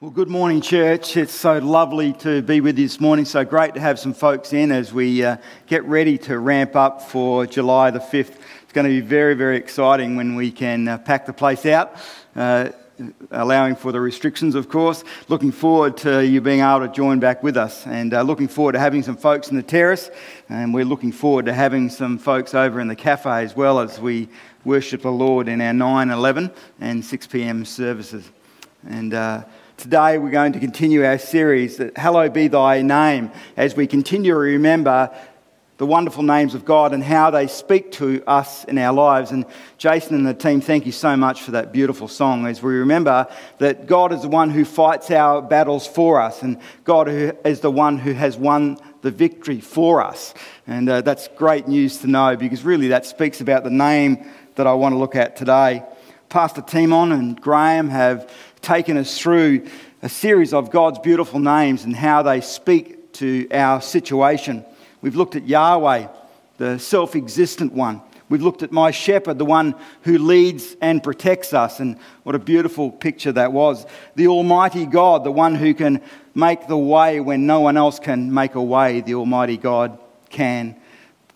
Well, good morning, church. It's so lovely to be with you this morning. So great to have some folks in as we uh, get ready to ramp up for July the 5th. It's going to be very, very exciting when we can uh, pack the place out, uh, allowing for the restrictions, of course. Looking forward to you being able to join back with us and uh, looking forward to having some folks in the terrace. And we're looking forward to having some folks over in the cafe as well as we worship the Lord in our 9, 11, and 6 p.m. services. And uh, Today we're going to continue our series, that Hallowed Be Thy Name, as we continue to remember the wonderful names of God and how they speak to us in our lives. And Jason and the team, thank you so much for that beautiful song as we remember that God is the one who fights our battles for us and God is the one who has won the victory for us. And uh, that's great news to know because really that speaks about the name that I want to look at today. Pastor Timon and Graham have taken us through a series of God's beautiful names and how they speak to our situation. We've looked at Yahweh, the self existent one. We've looked at my shepherd, the one who leads and protects us, and what a beautiful picture that was. The Almighty God, the one who can make the way when no one else can make a way, the Almighty God can.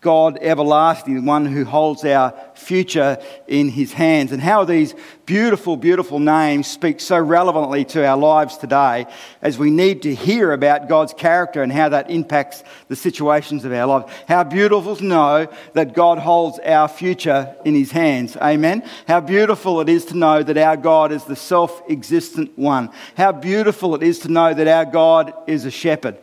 God everlasting, the one who holds our future in his hands. And how these beautiful, beautiful names speak so relevantly to our lives today as we need to hear about God's character and how that impacts the situations of our lives. How beautiful to know that God holds our future in his hands. Amen. How beautiful it is to know that our God is the self existent one. How beautiful it is to know that our God is a shepherd.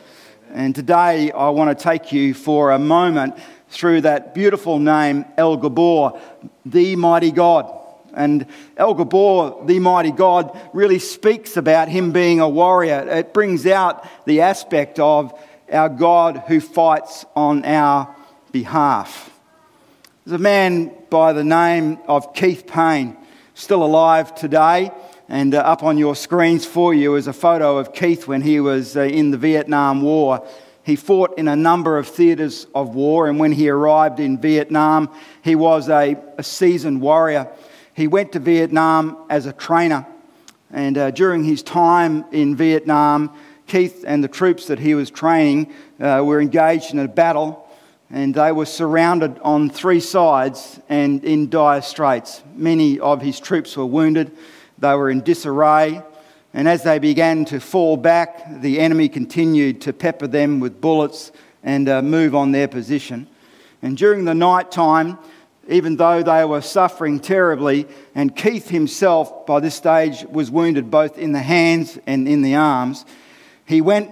And today I want to take you for a moment through that beautiful name, El Gabor, the mighty God. And El Gabor, the mighty God, really speaks about him being a warrior. It brings out the aspect of our God who fights on our behalf. There's a man by the name of Keith Payne, still alive today. And uh, up on your screens for you is a photo of Keith when he was uh, in the Vietnam War. He fought in a number of theatres of war, and when he arrived in Vietnam, he was a, a seasoned warrior. He went to Vietnam as a trainer, and uh, during his time in Vietnam, Keith and the troops that he was training uh, were engaged in a battle, and they were surrounded on three sides and in dire straits. Many of his troops were wounded, they were in disarray. And as they began to fall back, the enemy continued to pepper them with bullets and uh, move on their position. And during the night time, even though they were suffering terribly, and Keith himself by this stage was wounded both in the hands and in the arms, he went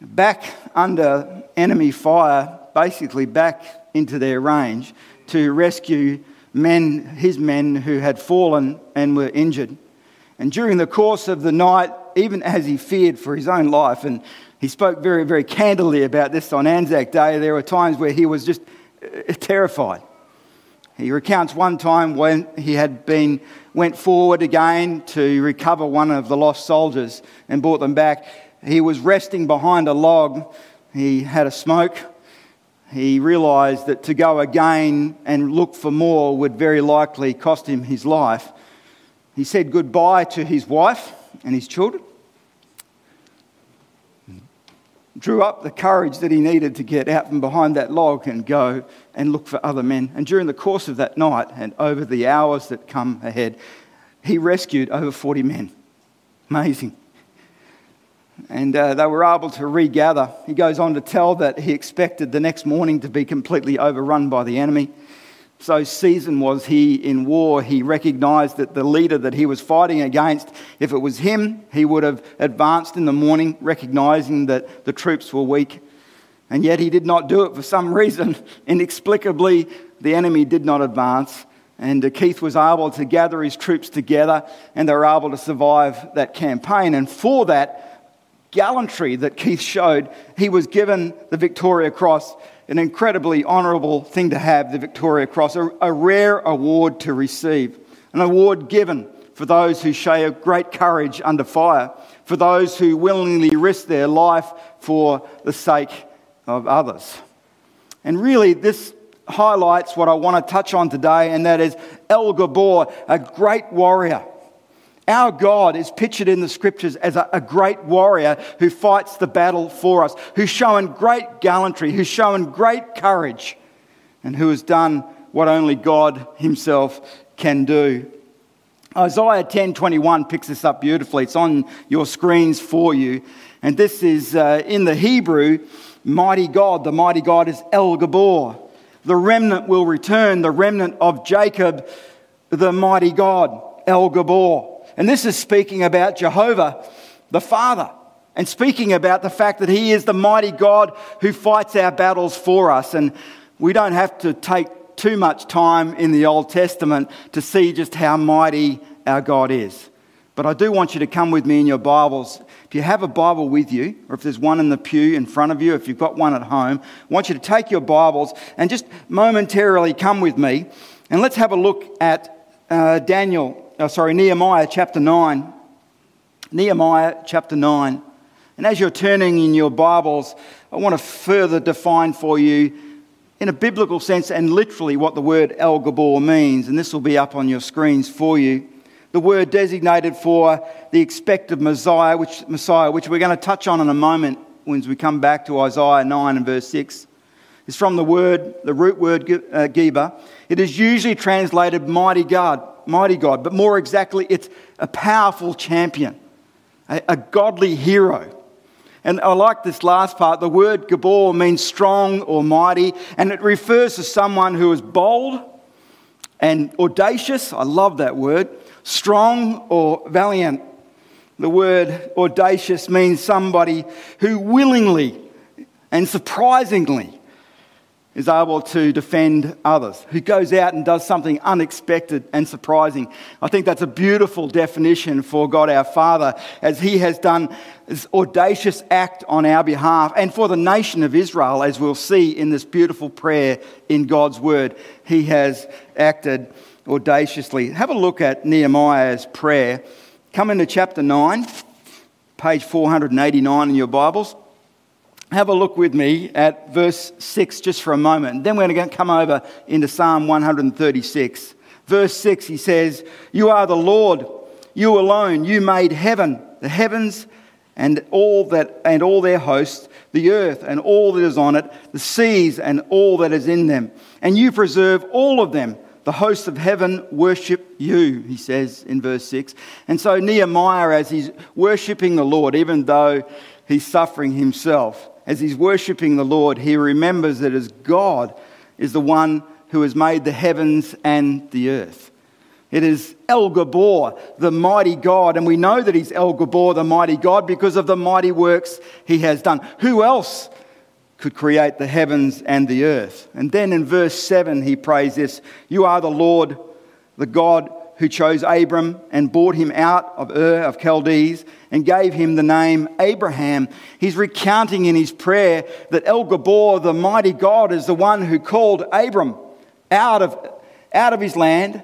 back under enemy fire, basically back into their range, to rescue men, his men who had fallen and were injured. And during the course of the night, even as he feared for his own life, and he spoke very, very candidly about this on Anzac Day, there were times where he was just uh, terrified. He recounts one time when he had been went forward again to recover one of the lost soldiers and brought them back. He was resting behind a log. He had a smoke. He realized that to go again and look for more would very likely cost him his life. He said goodbye to his wife and his children, drew up the courage that he needed to get out from behind that log and go and look for other men. And during the course of that night and over the hours that come ahead, he rescued over 40 men. Amazing. And uh, they were able to regather. He goes on to tell that he expected the next morning to be completely overrun by the enemy. So seasoned was he in war, he recognized that the leader that he was fighting against, if it was him, he would have advanced in the morning, recognizing that the troops were weak. And yet he did not do it for some reason. Inexplicably, the enemy did not advance. And Keith was able to gather his troops together and they were able to survive that campaign. And for that gallantry that Keith showed, he was given the Victoria Cross an incredibly honourable thing to have, the Victoria Cross, a, a rare award to receive, an award given for those who show great courage under fire, for those who willingly risk their life for the sake of others. And really, this highlights what I want to touch on today, and that is El Gabor, a great warrior. Our God is pictured in the scriptures as a, a, great warrior who fights the battle for us, who's shown great gallantry, who's shown great courage, and who has done what only God Himself can do. Isaiah 10:21 picks this up beautifully. It's on your screens for you. And this is uh, in the Hebrew, mighty God. The mighty God is El Gabor. The remnant will return, the remnant of Jacob, the mighty God, El Gabor. And this is speaking about Jehovah, the Father, and speaking about the fact that He is the mighty God who fights our battles for us. And we don't have to take too much time in the Old Testament to see just how mighty our God is. But I do want you to come with me in your Bibles. If you have a Bible with you, or if there's one in the pew in front of you, if you've got one at home, I want you to take your Bibles and just momentarily come with me. And let's have a look at uh, Daniel, oh, sorry, Nehemiah chapter 9. Nehemiah chapter 9. And as you're turning in your Bibles, I want to further define for you in a biblical sense and literally what the word El Gabor means, and this will be up on your screens for you. The word designated for the expected Messiah, which, Messiah, which we're going to touch on in a moment when we come back to Isaiah 9 and verse 6, is from the word, the root word uh, Geba. It is usually translated mighty God, mighty God, but more exactly, it's a powerful champion, a, a godly hero. And I like this last part. The word Gabor means strong or mighty, and it refers to someone who is bold and audacious. I love that word. Strong or valiant. The word audacious means somebody who willingly and surprisingly is able to defend others, who goes out and does something unexpected and surprising. I think that's a beautiful definition for God our Father as He has done this audacious act on our behalf and for the nation of Israel, as we'll see in this beautiful prayer in God's Word. He has acted audaciously. Have a look at Nehemiah's prayer. Come into chapter 9, page 489 in your Bibles. Have a look with me at verse 6 just for a moment. Then we're going to come over into Psalm 136. Verse 6, he says, You are the Lord, you alone, you made heaven, the heavens and all that and all their hosts, the earth and all that is on it, the seas and all that is in them. And you preserve all of them. The hosts of heaven worship you, he says in verse 6. And so Nehemiah, as he's worshipping the Lord, even though he's suffering himself, as he's worshipping the Lord, he remembers that as God is the one who has made the heavens and the earth. It is El Gabor, the mighty God, and we know that he's El Gabor, the mighty God, because of the mighty works he has done. Who else could create the heavens and the earth? And then in verse 7, he prays this You are the Lord, the God who chose Abram and brought him out of Ur of Chaldees and gave him the name Abraham. He's recounting in his prayer that El Gabor, the mighty God, is the one who called Abram out of, out of his land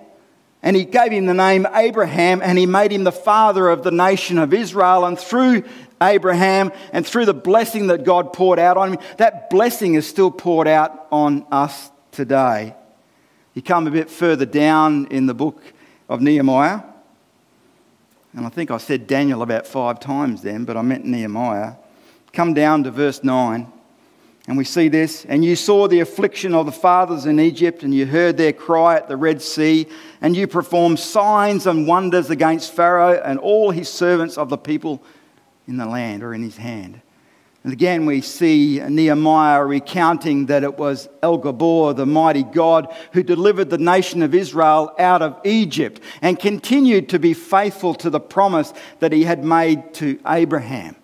and he gave him the name Abraham and he made him the father of the nation of Israel. And through Abraham and through the blessing that God poured out on him, that blessing is still poured out on us today. You come a bit further down in the book of Nehemiah. And I think I said Daniel about five times then, but I meant Nehemiah. Come down to verse 9, and we see this. And you saw the affliction of the fathers in Egypt, and you heard their cry at the Red Sea, and you performed signs and wonders against Pharaoh and all his servants of the people in the land or in his hand. And again, we see Nehemiah recounting that it was El Gabor, the mighty God, who delivered the nation of Israel out of Egypt and continued to be faithful to the promise that he had made to Abraham.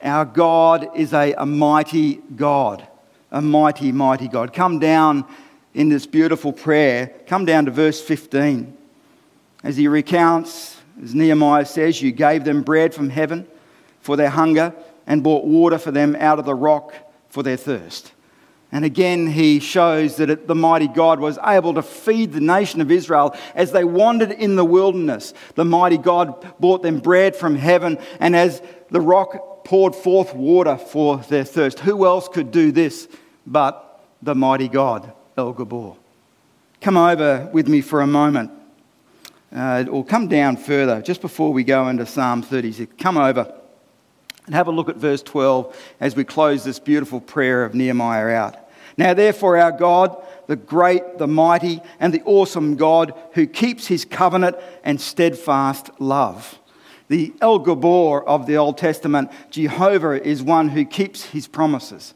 Our God is a, a mighty God, a mighty, mighty God. Come down in this beautiful prayer, come down to verse 15. As he recounts, as Nehemiah says, You gave them bread from heaven for their hunger and brought water for them out of the rock for their thirst. And again, he shows that the mighty God was able to feed the nation of Israel as they wandered in the wilderness. The mighty God brought them bread from heaven, and as the rock poured forth water for their thirst. Who else could do this but the mighty God, El Gabor? Come over with me for a moment. uh, or come down further, just before we go into Psalm 36. Come over and have a look at verse 12 as we close this beautiful prayer of Nehemiah out. Now, therefore, our God, the great, the mighty, and the awesome God who keeps his covenant and steadfast love. The El Gabor of the Old Testament, Jehovah is one who keeps his promises.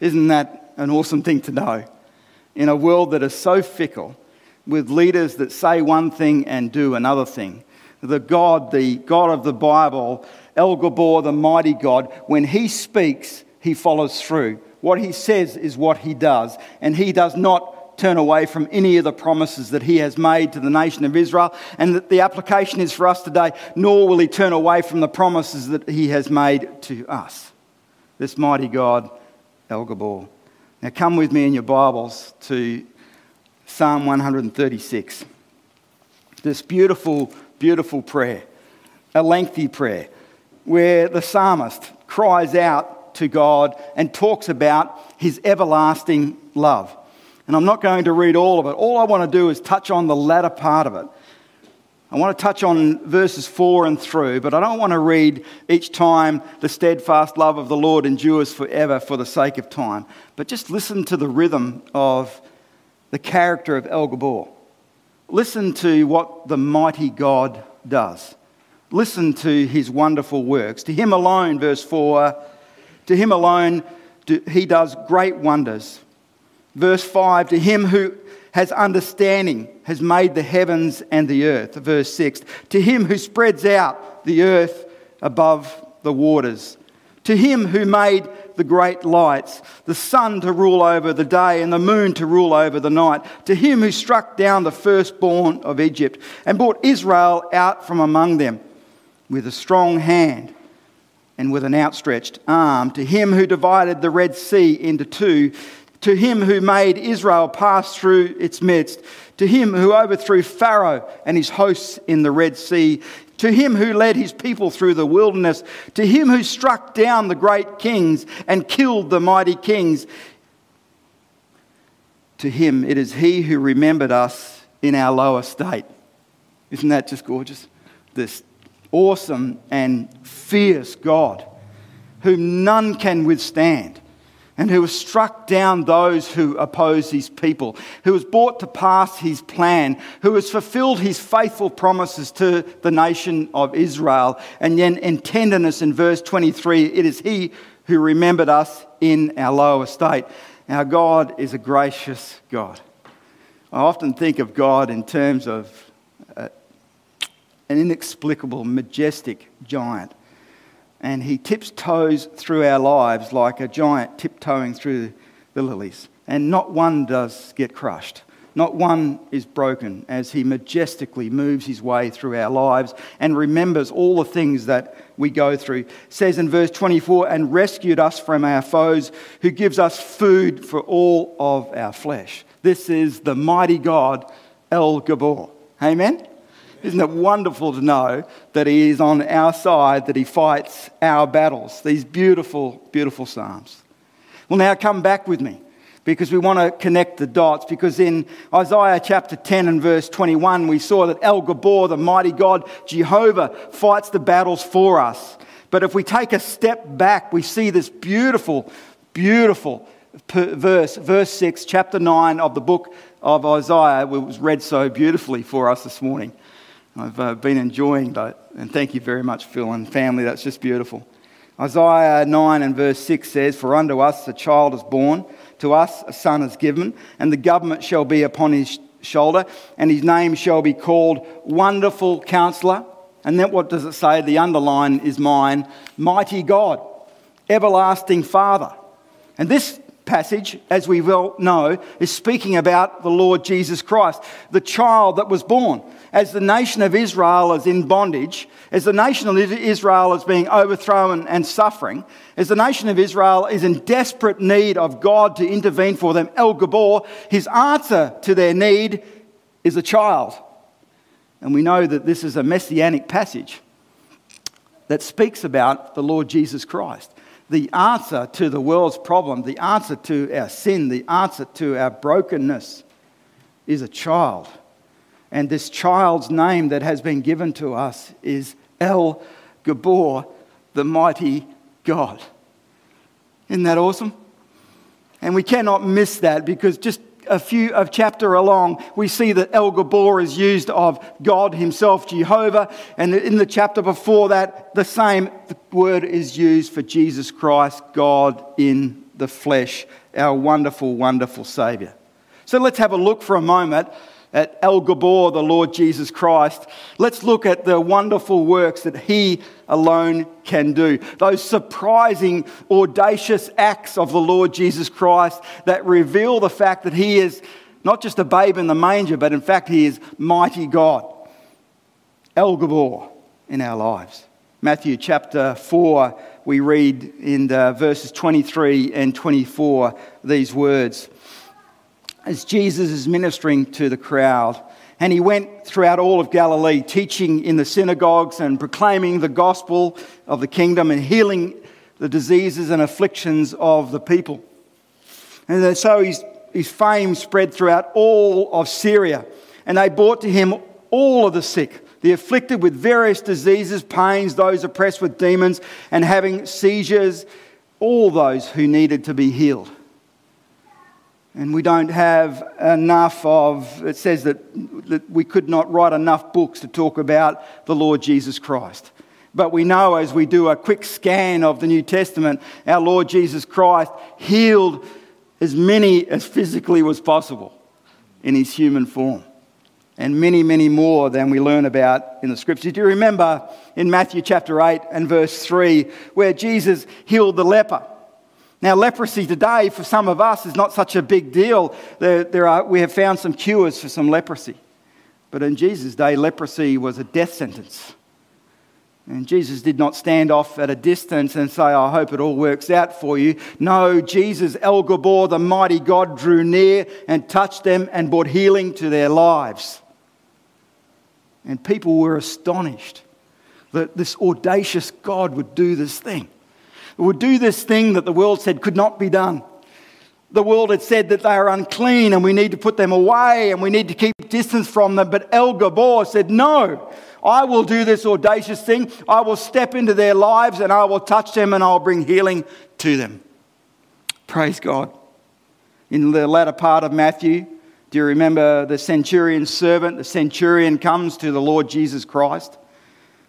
Isn't that an awesome thing to know? In a world that is so fickle, with leaders that say one thing and do another thing. The God, the God of the Bible, El Gabor, the mighty God, when he speaks, he follows through. What he says is what he does, and he does not turn away from any of the promises that he has made to the nation of Israel. And that the application is for us today, nor will he turn away from the promises that he has made to us. This mighty God, El Gabor. Now, come with me in your Bibles to Psalm 136. This beautiful, beautiful prayer, a lengthy prayer, where the psalmist cries out to God and talks about his everlasting love. And I'm not going to read all of it. All I want to do is touch on the latter part of it. I want to touch on verses 4 and through, but I don't want to read each time the steadfast love of the Lord endures forever for the sake of time. But just listen to the rhythm of the character of El Gabor. Listen to what the mighty God does. Listen to his wonderful works. To him alone, verse 4, to him alone he does great wonders. Verse 5, to him who has understanding has made the heavens and the earth. Verse 6, to him who spreads out the earth above the waters. To him who made the great lights, the sun to rule over the day and the moon to rule over the night, to him who struck down the firstborn of Egypt and brought Israel out from among them with a strong hand and with an outstretched arm, to him who divided the Red Sea into two, to him who made Israel pass through its midst, to him who overthrew Pharaoh and his hosts in the Red Sea, to him who led his people through the wilderness, to him who struck down the great kings and killed the mighty kings. To him, it is he who remembered us in our low estate. Isn't that just gorgeous? This awesome and fierce God whom none can withstand and who has struck down those who oppose his people, who has brought to pass his plan, who has fulfilled his faithful promises to the nation of Israel. And then in tenderness in verse 23, it is he who remembered us in our low estate. Our God is a gracious God. I often think of God in terms of an inexplicable, majestic giant and he tiptoes through our lives like a giant tiptoeing through the lilies. And not one does get crushed. Not one is broken as he majestically moves his way through our lives and remembers all the things that we go through. It says in verse 24, and rescued us from our foes, who gives us food for all of our flesh. This is the mighty God, El Gabor. Amen? Isn't it wonderful to know that He is on our side, that He fights our battles? These beautiful, beautiful Psalms. Well, now come back with me because we want to connect the dots. Because in Isaiah chapter 10 and verse 21, we saw that El Gabor, the mighty God, Jehovah, fights the battles for us. But if we take a step back, we see this beautiful, beautiful verse, verse 6, chapter 9 of the book of Isaiah, which was read so beautifully for us this morning. I've uh, been enjoying that. And thank you very much, Phil and family. That's just beautiful. Isaiah 9 and verse 6 says, For unto us a child is born, to us a son is given, and the government shall be upon his shoulder, and his name shall be called Wonderful Counselor. And then what does it say? The underline is mine Mighty God, Everlasting Father. And this passage, as we well know, is speaking about the Lord Jesus Christ, the child that was born. As the nation of Israel is in bondage, as the nation of Israel is being overthrown and suffering, as the nation of Israel is in desperate need of God to intervene for them, El Gabor, his answer to their need is a child. And we know that this is a messianic passage that speaks about the Lord Jesus Christ the answer to the world's problem, the answer to our sin, the answer to our brokenness is a child. And this child's name that has been given to us is El Gabor, the mighty God. Isn't that awesome? And we cannot miss that because just a few of chapter along, we see that El Gabor is used of God Himself, Jehovah, and in the chapter before that, the same word is used for Jesus Christ, God in the flesh, our wonderful, wonderful Savior. So let's have a look for a moment at El Gabor, the Lord Jesus Christ. Let's look at the wonderful works that He alone can do. Those surprising, audacious acts of the Lord Jesus Christ that reveal the fact that He is not just a babe in the manger, but in fact, He is mighty God. El Gabor in our lives. Matthew chapter 4, we read in the verses 23 and 24 these words as Jesus is ministering to the crowd. And he went throughout all of Galilee, teaching in the synagogues and proclaiming the gospel of the kingdom and healing the diseases and afflictions of the people. And so his, his fame spread throughout all of Syria. And they brought to him all of the sick, the afflicted with various diseases, pains, those oppressed with demons, and having seizures, all those who needed to be healed. And we don't have enough of, it says that, that we could not write enough books to talk about the Lord Jesus Christ. But we know as we do a quick scan of the New Testament, our Lord Jesus Christ healed as many as physically was possible in his human form. And many, many more than we learn about in the scriptures. Do you remember in Matthew chapter 8 and verse 3 where Jesus healed the leper? Now, leprosy today, for some of us, is not such a big deal. There, there are, we have found some cures for some leprosy. But in Jesus' day, leprosy was a death sentence. And Jesus did not stand off at a distance and say, I hope it all works out for you. No, Jesus, El Gabor, the mighty God, drew near and touched them and brought healing to their lives. And people were astonished that this audacious God would do this thing would do this thing that the world said could not be done. The world had said that they are unclean and we need to put them away and we need to keep distance from them. But El Gabor said, No, I will do this audacious thing. I will step into their lives and I will touch them and I'll bring healing to them. Praise God. In the latter part of Matthew, do you remember the centurion's servant? The centurion comes to the Lord Jesus Christ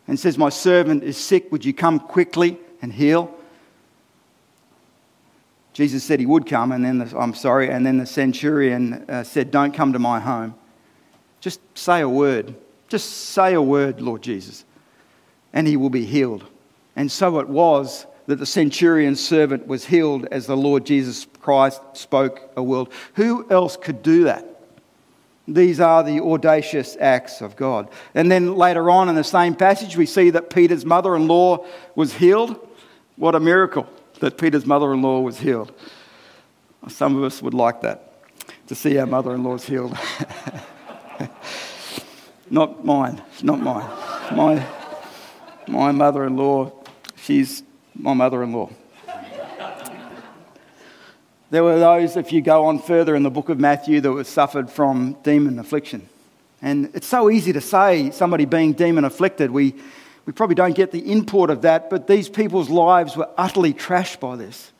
and says, My servant is sick. Would you come quickly and heal? Jesus said he would come, and then the, I'm sorry, and then the centurion uh, said, Don't come to my home. Just say a word. Just say a word, Lord Jesus, and he will be healed. And so it was that the centurion's servant was healed as the Lord Jesus Christ spoke a word. Who else could do that? These are the audacious acts of God. And then later on in the same passage, we see that Peter's mother in law was healed. What a miracle! That Peter's mother in law was healed. Some of us would like that, to see our mother in law's healed. not mine, not mine. My, my mother in law, she's my mother in law. There were those, if you go on further in the book of Matthew, that were suffered from demon affliction. And it's so easy to say somebody being demon afflicted. We, we probably don't get the import of that, but these people's lives were utterly trashed by this.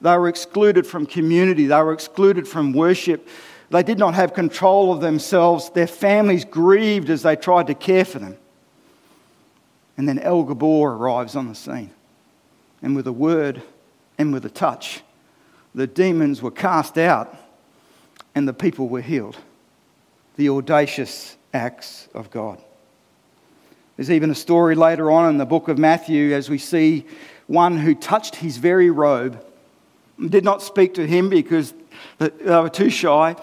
They were excluded from community, they were excluded from worship. They did not have control of themselves. Their families grieved as they tried to care for them. And then El Gabor arrives on the scene. And with a word and with a touch, the demons were cast out and the people were healed. The audacious acts of God. There's even a story later on in the book of Matthew as we see one who touched his very robe, did not speak to him because they were too shy,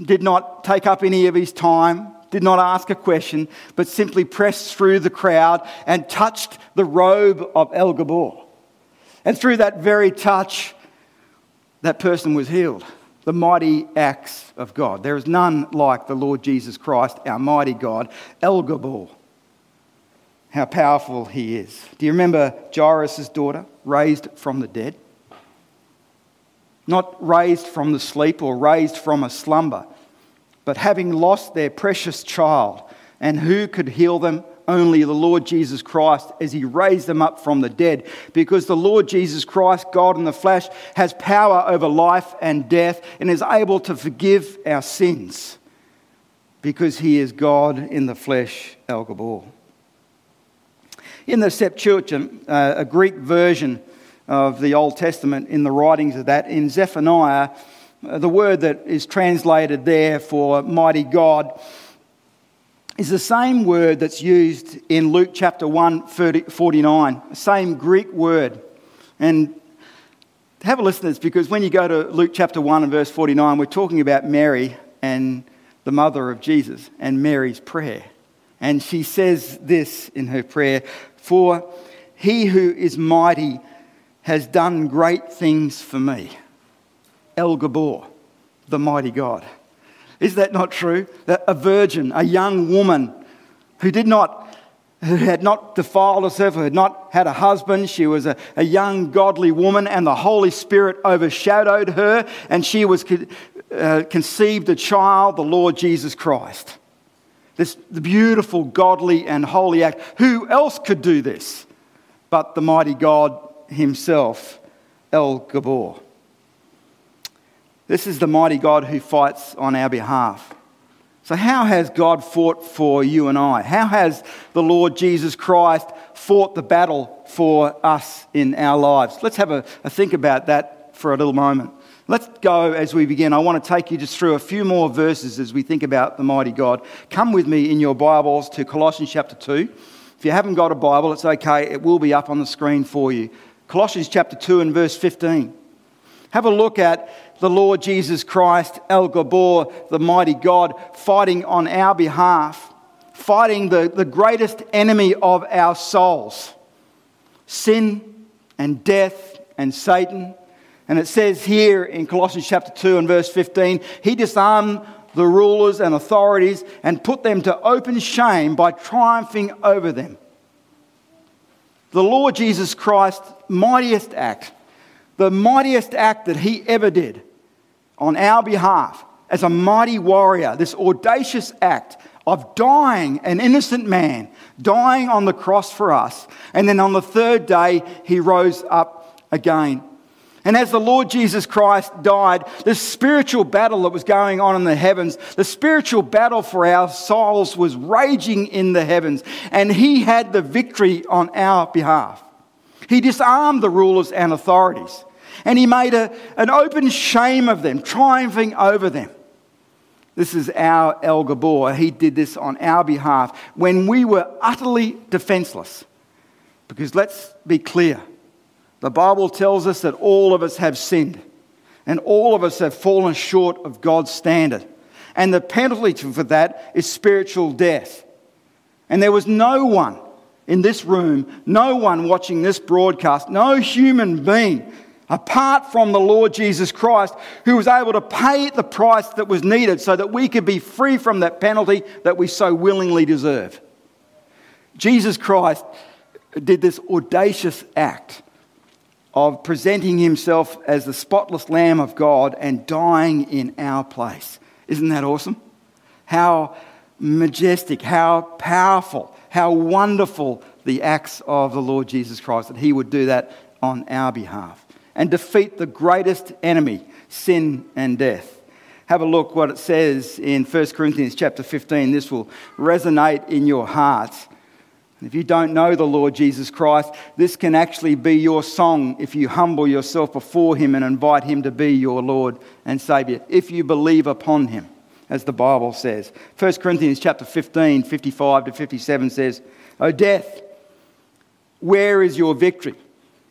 did not take up any of his time, did not ask a question, but simply pressed through the crowd and touched the robe of El Gabor. And through that very touch, that person was healed. The mighty acts of God. There is none like the Lord Jesus Christ, our mighty God, El Gabor how powerful he is. Do you remember Jairus' daughter, raised from the dead? Not raised from the sleep or raised from a slumber, but having lost their precious child, and who could heal them? Only the Lord Jesus Christ, as He raised them up from the dead. Because the Lord Jesus Christ, God in the flesh, has power over life and death and is able to forgive our sins. Because He is God in the flesh, El Gabor. In the Septuagint, uh, a Greek version of the Old Testament, in the writings of that, in Zephaniah, uh, the word that is translated there for mighty God is the same word that's used in Luke chapter 1, 49, same Greek word. And have a listen to this because when you go to Luke chapter 1 and verse 49, we're talking about Mary and the mother of Jesus and Mary's prayer. And she says this in her prayer For he who is mighty has done great things for me. El Gabor, the mighty God. Is that not true? That a virgin, a young woman who did not who had not defiled herself, who had not had a husband. She was a, a young, godly woman, and the Holy Spirit overshadowed her, and she was uh, conceived a child, the Lord Jesus Christ. This the beautiful, godly, and holy act. Who else could do this but the mighty God Himself, El Gabor? This is the mighty God who fights on our behalf. So, how has God fought for you and I? How has the Lord Jesus Christ fought the battle for us in our lives? Let's have a, a think about that for a little moment. Let's go as we begin. I want to take you just through a few more verses as we think about the mighty God. Come with me in your Bibles to Colossians chapter 2. If you haven't got a Bible, it's okay, it will be up on the screen for you. Colossians chapter 2 and verse 15. Have a look at the Lord Jesus Christ, El Gabor, the mighty God, fighting on our behalf, fighting the, the greatest enemy of our souls sin and death and Satan. And it says here in Colossians chapter 2 and verse 15, he disarmed the rulers and authorities and put them to open shame by triumphing over them. The Lord Jesus Christ's mightiest act, the mightiest act that he ever did, on our behalf as a mighty warrior, this audacious act of dying, an innocent man, dying on the cross for us. And then on the third day, he rose up again. And as the Lord Jesus Christ died, the spiritual battle that was going on in the heavens, the spiritual battle for our souls was raging in the heavens. And he had the victory on our behalf. He disarmed the rulers and authorities and he made a, an open shame of them, triumphing over them. This is our El Gabor. He did this on our behalf when we were utterly defenseless. Because let's be clear the Bible tells us that all of us have sinned and all of us have fallen short of God's standard. And the penalty for that is spiritual death. And there was no one in this room, no one watching this broadcast, no human being apart from the Lord Jesus Christ, who was able to pay the price that was needed so that we could be free from that penalty that we so willingly deserve. Jesus Christ did this audacious act of presenting himself as the spotless Lamb of God and dying in our place. Isn't that awesome? How majestic, how powerful, how wonderful the acts of the Lord Jesus Christ that he would do that on our behalf and defeat the greatest enemy, sin and death. Have a look what it says in 1 Corinthians chapter 15. This will resonate in your hearts. If you don't know the Lord Jesus Christ, this can actually be your song if you humble yourself before Him and invite Him to be your Lord and Savior, if you believe upon Him, as the Bible says. 1 Corinthians chapter 15, 55 to 57 says, O death, where is your victory?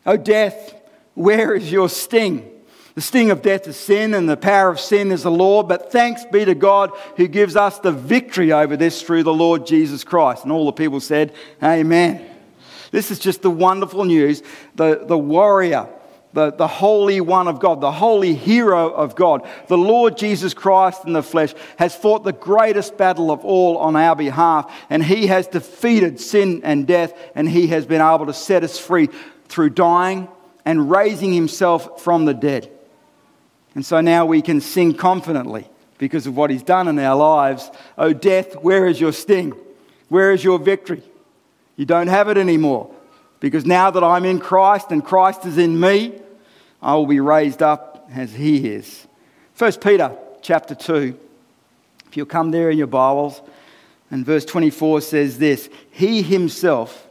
O death, where is your sting? The sting of death is sin, and the power of sin is the law. But thanks be to God who gives us the victory over this through the Lord Jesus Christ. And all the people said, Amen. This is just the wonderful news. The, the warrior, the, the Holy One of God, the holy hero of God, the Lord Jesus Christ in the flesh, has fought the greatest battle of all on our behalf. And he has defeated sin and death, and he has been able to set us free through dying and raising himself from the dead. And so now we can sing confidently because of what he's done in our lives. Oh, death, where is your sting? Where is your victory? You don't have it anymore because now that I'm in Christ and Christ is in me, I will be raised up as he is. 1 Peter chapter 2. If you'll come there in your Bibles, and verse 24 says this He himself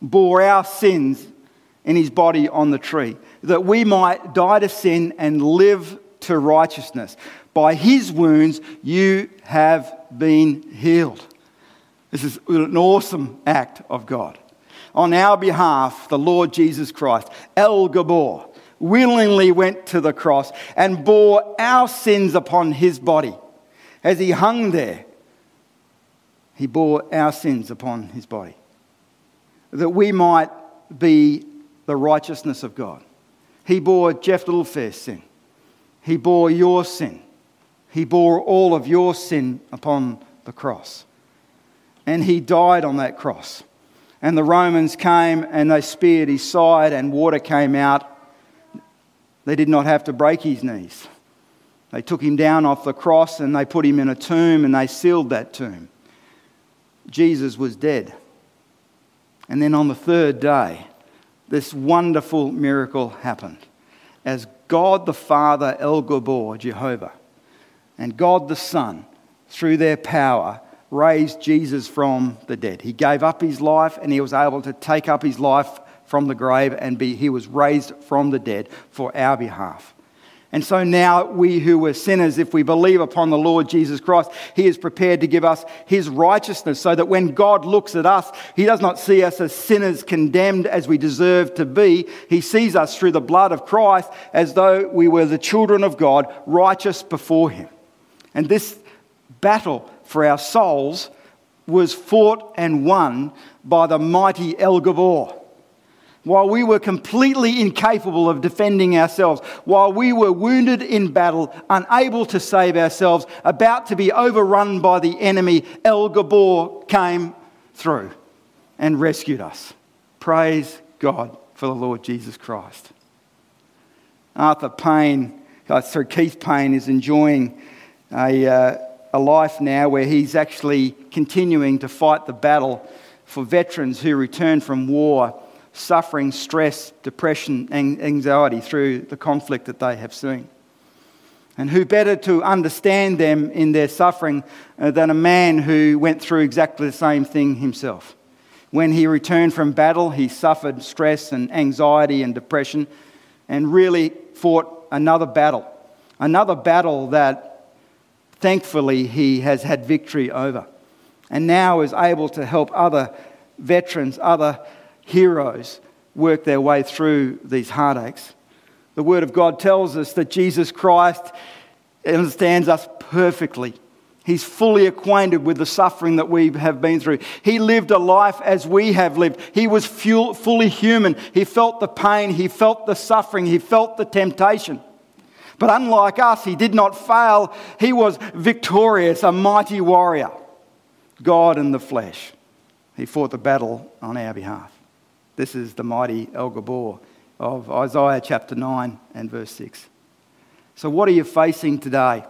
bore our sins in his body on the tree, that we might die to sin and live to righteousness. By his wounds you have been healed. This is an awesome act of God. On our behalf, the Lord Jesus Christ, El Gabor, willingly went to the cross and bore our sins upon his body. As he hung there, he bore our sins upon his body, that we might be the righteousness of God. He bore Jeff Littlefair's sin. He bore your sin. He bore all of your sin upon the cross. And he died on that cross. And the Romans came and they speared his side, and water came out. They did not have to break his knees. They took him down off the cross and they put him in a tomb and they sealed that tomb. Jesus was dead. And then on the third day, this wonderful miracle happened. As God the Father, El Gabor, Jehovah, and God the Son, through their power, raised Jesus from the dead. He gave up his life and he was able to take up his life from the grave and be, he was raised from the dead for our behalf. And so now, we who were sinners, if we believe upon the Lord Jesus Christ, He is prepared to give us His righteousness so that when God looks at us, He does not see us as sinners condemned as we deserve to be. He sees us through the blood of Christ as though we were the children of God, righteous before Him. And this battle for our souls was fought and won by the mighty El Gabor while we were completely incapable of defending ourselves, while we were wounded in battle, unable to save ourselves, about to be overrun by the enemy, El Gabor came through and rescued us. Praise God for the Lord Jesus Christ. Arthur Payne, uh, Sir Keith Payne, is enjoying a, uh, a life now where he's actually continuing to fight the battle for veterans who return from war suffering, stress, depression, and anxiety through the conflict that they have seen. And who better to understand them in their suffering uh, than a man who went through exactly the same thing himself? When he returned from battle, he suffered stress and anxiety and depression and really fought another battle. Another battle that thankfully he has had victory over. And now is able to help other veterans, other heroes work their way through these heartaches. The Word of God tells us that Jesus Christ understands us perfectly. He's fully acquainted with the suffering that we have been through. He lived a life as we have lived. He was fully human. He felt the pain, he felt the suffering, he felt the temptation. But unlike us, he did not fail. He was victorious, a mighty warrior. God in the flesh. He fought the battle on our behalf. This is the mighty El Gabor of Isaiah chapter 9 and verse 6. So, what are you facing today?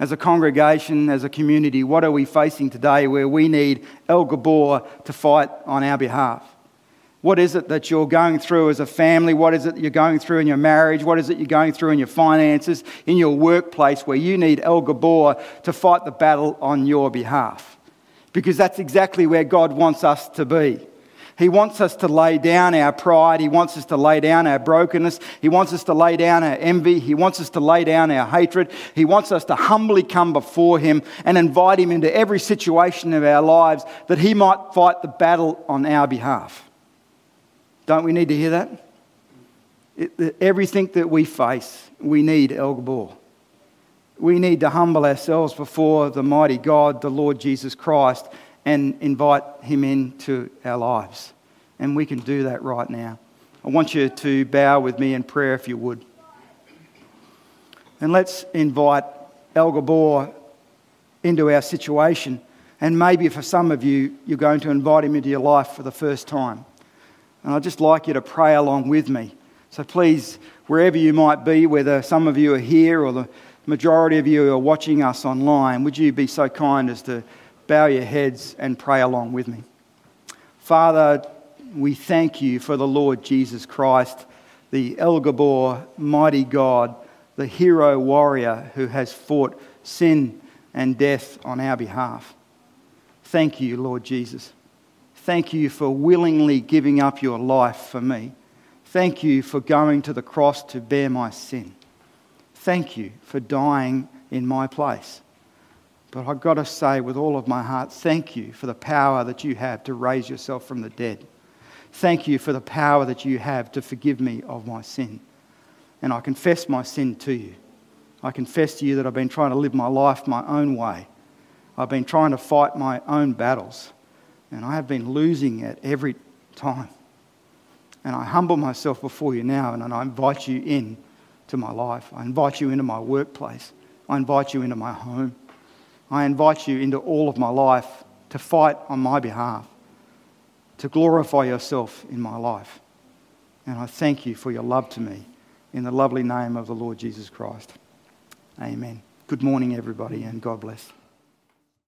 As a congregation, as a community, what are we facing today where we need El Gabor to fight on our behalf? What is it that you're going through as a family? What is it that you're going through in your marriage? What is it you're going through in your finances, in your workplace, where you need El Gabor to fight the battle on your behalf? Because that's exactly where God wants us to be. He wants us to lay down our pride. He wants us to lay down our brokenness. He wants us to lay down our envy. He wants us to lay down our hatred. He wants us to humbly come before Him and invite Him into every situation of our lives that He might fight the battle on our behalf. Don't we need to hear that? It, everything that we face, we need El Gabor. We need to humble ourselves before the mighty God, the Lord Jesus Christ and invite Him into our lives. And we can do that right now. I want you to bow with me in prayer if you would. And let's invite El Gabor into our situation. And maybe for some of you, you're going to invite him into your life for the first time. And I'd just like you to pray along with me. So please, wherever you might be, whether some of you are here or the majority of you are watching us online, would you be so kind as to bow your heads and pray along with me? Father, we thank you for the Lord Jesus Christ, the El Gabor, mighty God, the hero warrior who has fought sin and death on our behalf. Thank you, Lord Jesus. Thank you for willingly giving up your life for me. Thank you for going to the cross to bear my sin. Thank you for dying in my place. But I've got to say with all of my heart, thank you for the power that you have to raise yourself from the dead. Thank you for the power that you have to forgive me of my sin. And I confess my sin to you. I confess to you that I've been trying to live my life my own way. I've been trying to fight my own battles. And I have been losing at every time. And I humble myself before you now and I invite you in to my life. I invite you into my workplace. I invite you into my home. I invite you into all of my life to fight on my behalf, to glorify yourself in my life. And I thank you for your love to me in the lovely name of the Lord Jesus Christ. Amen. Good morning, everybody, and God bless.